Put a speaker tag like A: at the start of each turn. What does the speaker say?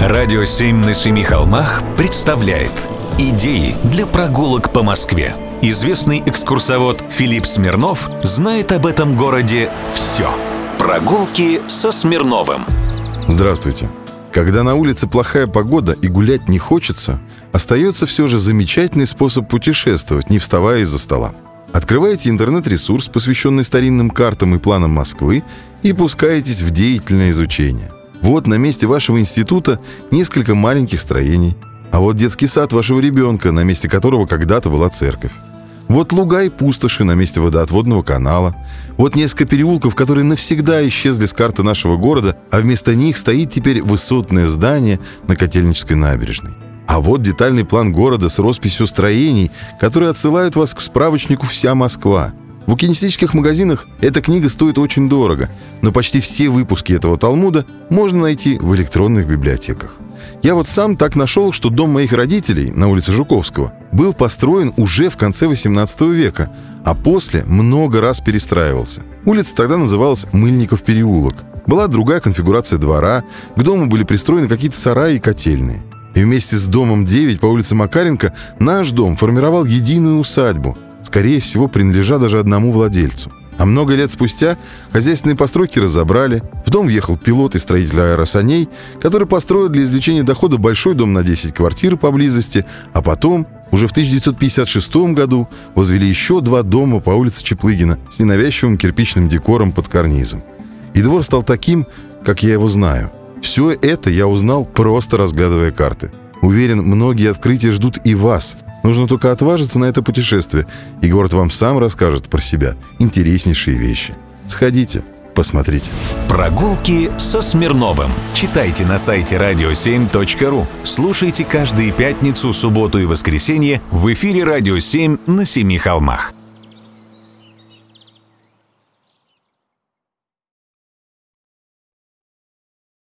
A: Радио «Семь на семи холмах» представляет Идеи для прогулок по Москве. Известный экскурсовод Филипп Смирнов знает об этом городе все. Прогулки со Смирновым.
B: Здравствуйте. Когда на улице плохая погода и гулять не хочется, остается все же замечательный способ путешествовать, не вставая из-за стола. Открываете интернет-ресурс, посвященный старинным картам и планам Москвы, и пускаетесь в деятельное изучение. Вот на месте вашего института несколько маленьких строений, а вот детский сад вашего ребенка, на месте которого когда-то была церковь. Вот луга и пустоши на месте водоотводного канала. Вот несколько переулков, которые навсегда исчезли с карты нашего города, а вместо них стоит теперь высотное здание на Котельнической набережной. А вот детальный план города с росписью строений, которые отсылают вас к справочнику «Вся Москва». В букинистических магазинах эта книга стоит очень дорого, но почти все выпуски этого Талмуда можно найти в электронных библиотеках. Я вот сам так нашел, что дом моих родителей на улице Жуковского был построен уже в конце 18 века, а после много раз перестраивался. Улица тогда называлась Мыльников переулок. Была другая конфигурация двора, к дому были пристроены какие-то сараи и котельные. И вместе с домом 9 по улице Макаренко наш дом формировал единую усадьбу – скорее всего, принадлежа даже одному владельцу. А много лет спустя хозяйственные постройки разобрали, в дом въехал пилот и строитель аэросаней, который построил для извлечения дохода большой дом на 10 квартир поблизости, а потом, уже в 1956 году, возвели еще два дома по улице Чеплыгина с ненавязчивым кирпичным декором под карнизом. И двор стал таким, как я его знаю. Все это я узнал, просто разглядывая карты. Уверен, многие открытия ждут и вас – Нужно только отважиться на это путешествие, и город вам сам расскажет про себя интереснейшие вещи. Сходите, посмотрите.
A: Прогулки со Смирновым. Читайте на сайте radio7.ru. Слушайте каждые пятницу, субботу и воскресенье в эфире «Радио 7» на Семи холмах.